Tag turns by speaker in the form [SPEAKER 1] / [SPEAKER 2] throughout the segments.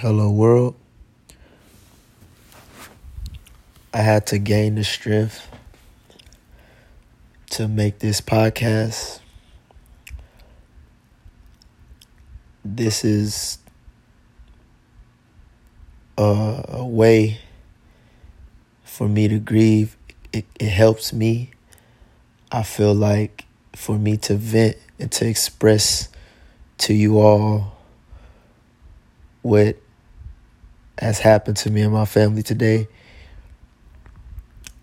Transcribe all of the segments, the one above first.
[SPEAKER 1] Hello, world. I had to gain the strength to make this podcast. This is a, a way for me to grieve. It, it helps me. I feel like for me to vent and to express to you all what has happened to me and my family today.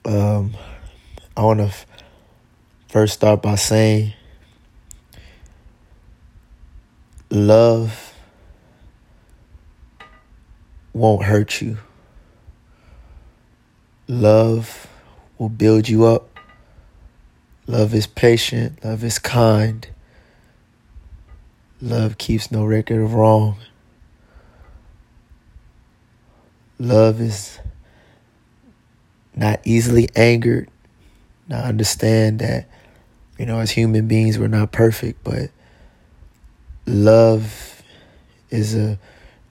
[SPEAKER 1] Um, I want to f- first start by saying love won't hurt you. Love will build you up. Love is patient. Love is kind. Love keeps no record of wrong. Love is not easily angered. Now, I understand that, you know, as human beings, we're not perfect, but love is a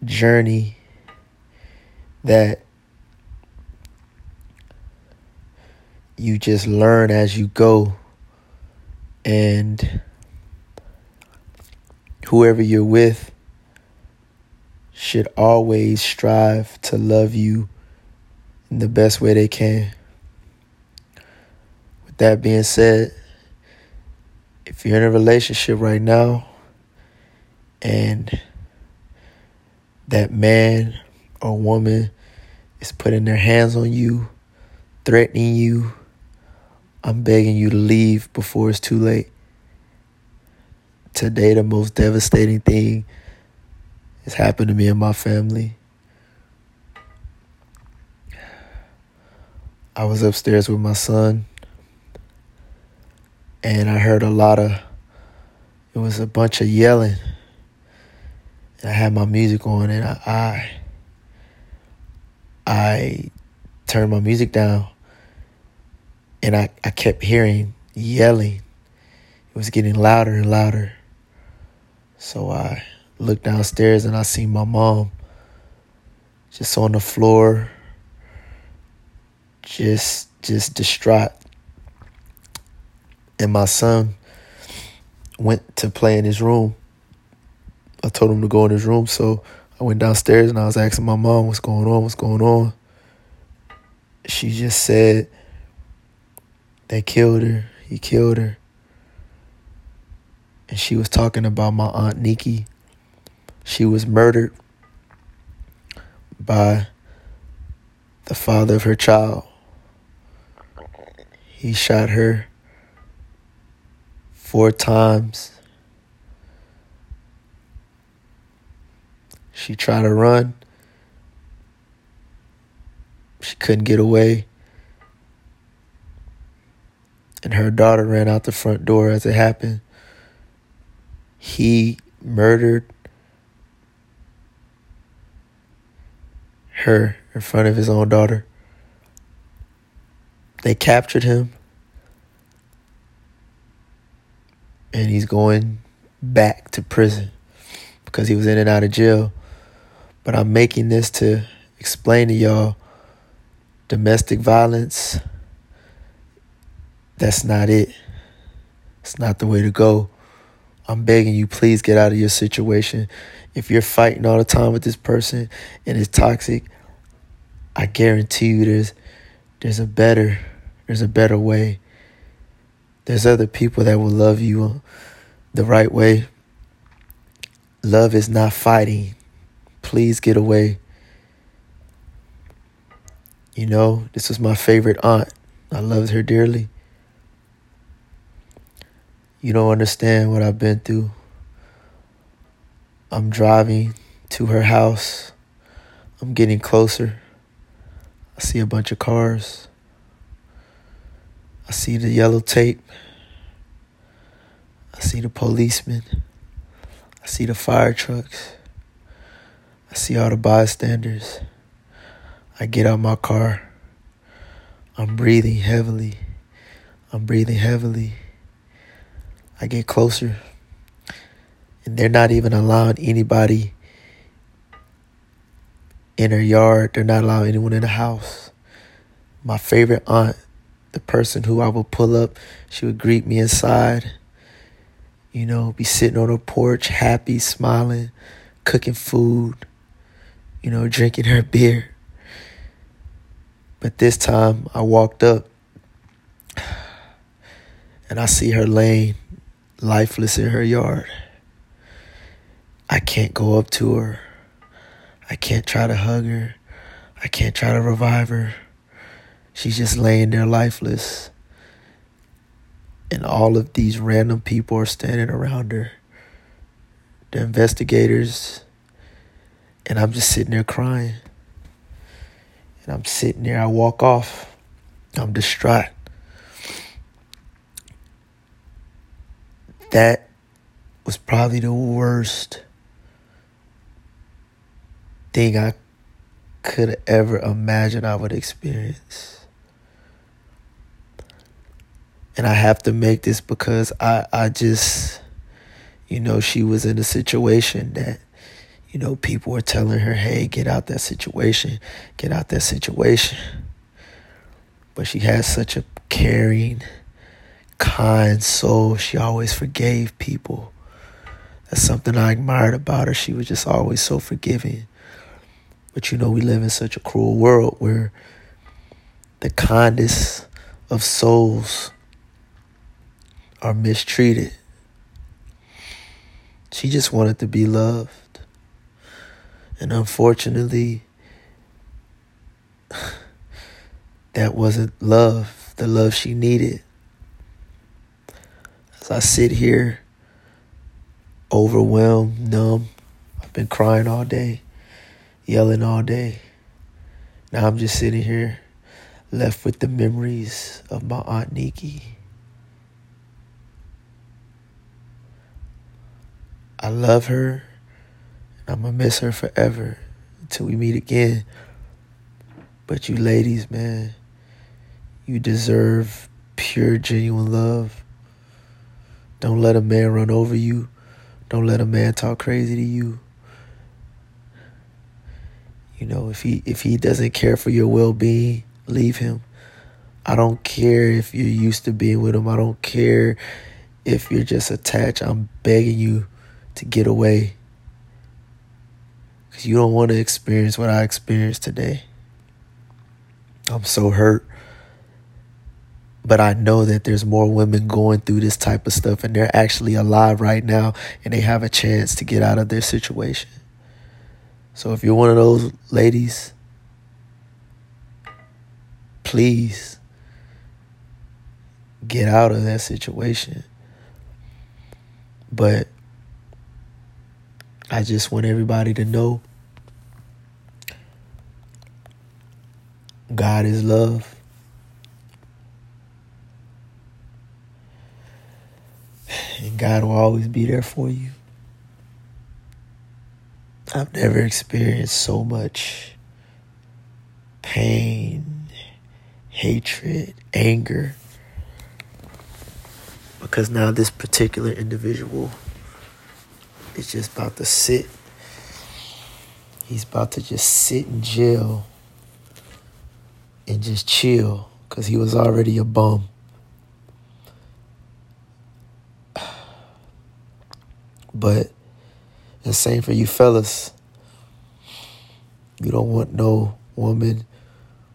[SPEAKER 1] journey that you just learn as you go. And whoever you're with, should always strive to love you in the best way they can. With that being said, if you're in a relationship right now and that man or woman is putting their hands on you, threatening you, I'm begging you to leave before it's too late. Today, the most devastating thing it's happened to me and my family. I was upstairs with my son and I heard a lot of it was a bunch of yelling. And I had my music on and I I, I turned my music down and I, I kept hearing yelling. It was getting louder and louder. So I look downstairs and I see my mom just on the floor, just just distraught. And my son went to play in his room. I told him to go in his room, so I went downstairs and I was asking my mom what's going on, what's going on. She just said they killed her. He killed her. And she was talking about my aunt Nikki she was murdered by the father of her child. He shot her four times. She tried to run. She couldn't get away. And her daughter ran out the front door as it happened. He murdered her in front of his own daughter. They captured him. And he's going back to prison because he was in and out of jail. But I'm making this to explain to y'all domestic violence. That's not it. It's not the way to go. I'm begging you, please get out of your situation. If you're fighting all the time with this person and it's toxic, I guarantee you there's there's a better there's a better way. There's other people that will love you the right way. Love is not fighting. Please get away. You know, this was my favorite aunt. I loved her dearly. You don't understand what I've been through. I'm driving to her house. I'm getting closer. I see a bunch of cars. I see the yellow tape. I see the policemen. I see the fire trucks. I see all the bystanders. I get out of my car. I'm breathing heavily. I'm breathing heavily. I get closer. And they're not even allowing anybody in her yard. They're not allowing anyone in the house. My favorite aunt, the person who I would pull up, she would greet me inside. You know, be sitting on her porch, happy, smiling, cooking food, you know, drinking her beer. But this time I walked up and I see her laying lifeless in her yard. I can't go up to her. I can't try to hug her. I can't try to revive her. She's just laying there lifeless. And all of these random people are standing around her. The investigators. And I'm just sitting there crying. And I'm sitting there. I walk off. I'm distraught. That was probably the worst thing I could ever imagine I would experience. And I have to make this because I, I just, you know, she was in a situation that, you know, people were telling her, hey, get out that situation, get out that situation. But she had such a caring, kind soul. She always forgave people. That's something I admired about her. She was just always so forgiving. But you know, we live in such a cruel world where the kindest of souls are mistreated. She just wanted to be loved. And unfortunately, that wasn't love, the love she needed. As I sit here, overwhelmed, numb, I've been crying all day, yelling all day. Now I'm just sitting here, left with the memories of my Aunt Nikki. I love her. and I'm going to miss her forever until we meet again. But you ladies, man, you deserve pure, genuine love. Don't let a man run over you. Don't let a man talk crazy to you. You know, if he if he doesn't care for your well-being, leave him. I don't care if you're used to being with him. I don't care if you're just attached. I'm begging you to get away. Because you don't want to experience what I experienced today. I'm so hurt. But I know that there's more women going through this type of stuff and they're actually alive right now and they have a chance to get out of their situation. So if you're one of those ladies, please get out of that situation. But I just want everybody to know God is love. And God will always be there for you. I've never experienced so much pain, hatred, anger. Because now this particular individual is just about to sit. He's about to just sit in jail and just chill because he was already a bum. But the same for you fellas. You don't want no woman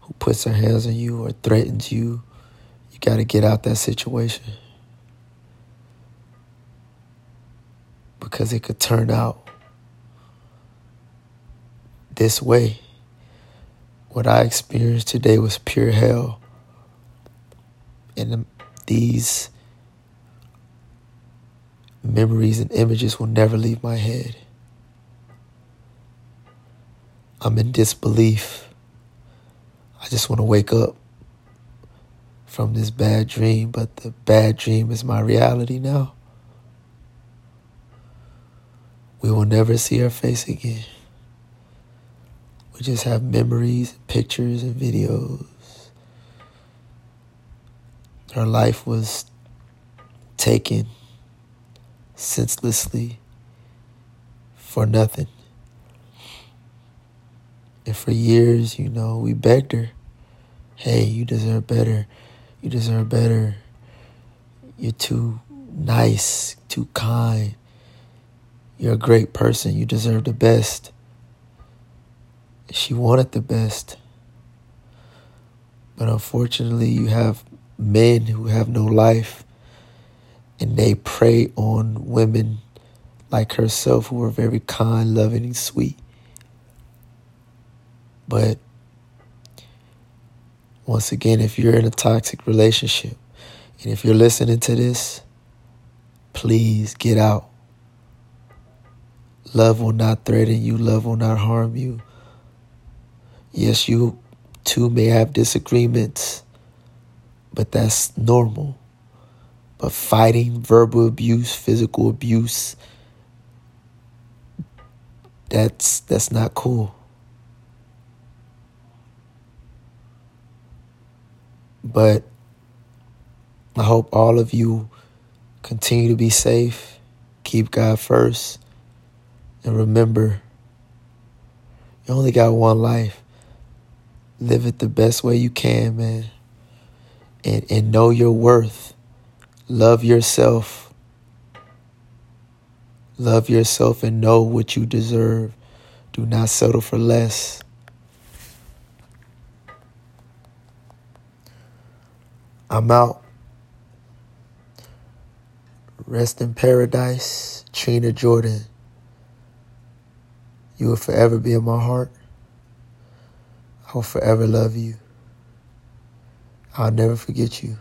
[SPEAKER 1] who puts her hands on you or threatens you. You got to get out that situation. because it could turn out this way. What I experienced today was pure hell. And these memories and images will never leave my head. I'm in disbelief. I just want to wake up from this bad dream, but the bad dream is my reality now. We will never see her face again. We just have memories, pictures, and videos. Her life was taken senselessly for nothing. And for years, you know, we begged her, hey, you deserve better. You deserve better. You're too nice, too kind. You're a great person. You deserve the best. She wanted the best. But unfortunately, you have men who have no life and they prey on women like herself who are very kind, loving, and sweet. But once again, if you're in a toxic relationship and if you're listening to this, please get out. Love will not threaten you, love will not harm you. Yes, you two may have disagreements, but that's normal. But fighting, verbal abuse, physical abuse, that's that's not cool. But I hope all of you continue to be safe, keep God first, and remember you only got one life. Live it the best way you can, man. And and know your worth. Love yourself. Love yourself and know what you deserve. Do not settle for less. I'm out. Rest in paradise, Trena Jordan. You will forever be in my heart. I will forever love you. I'll never forget you.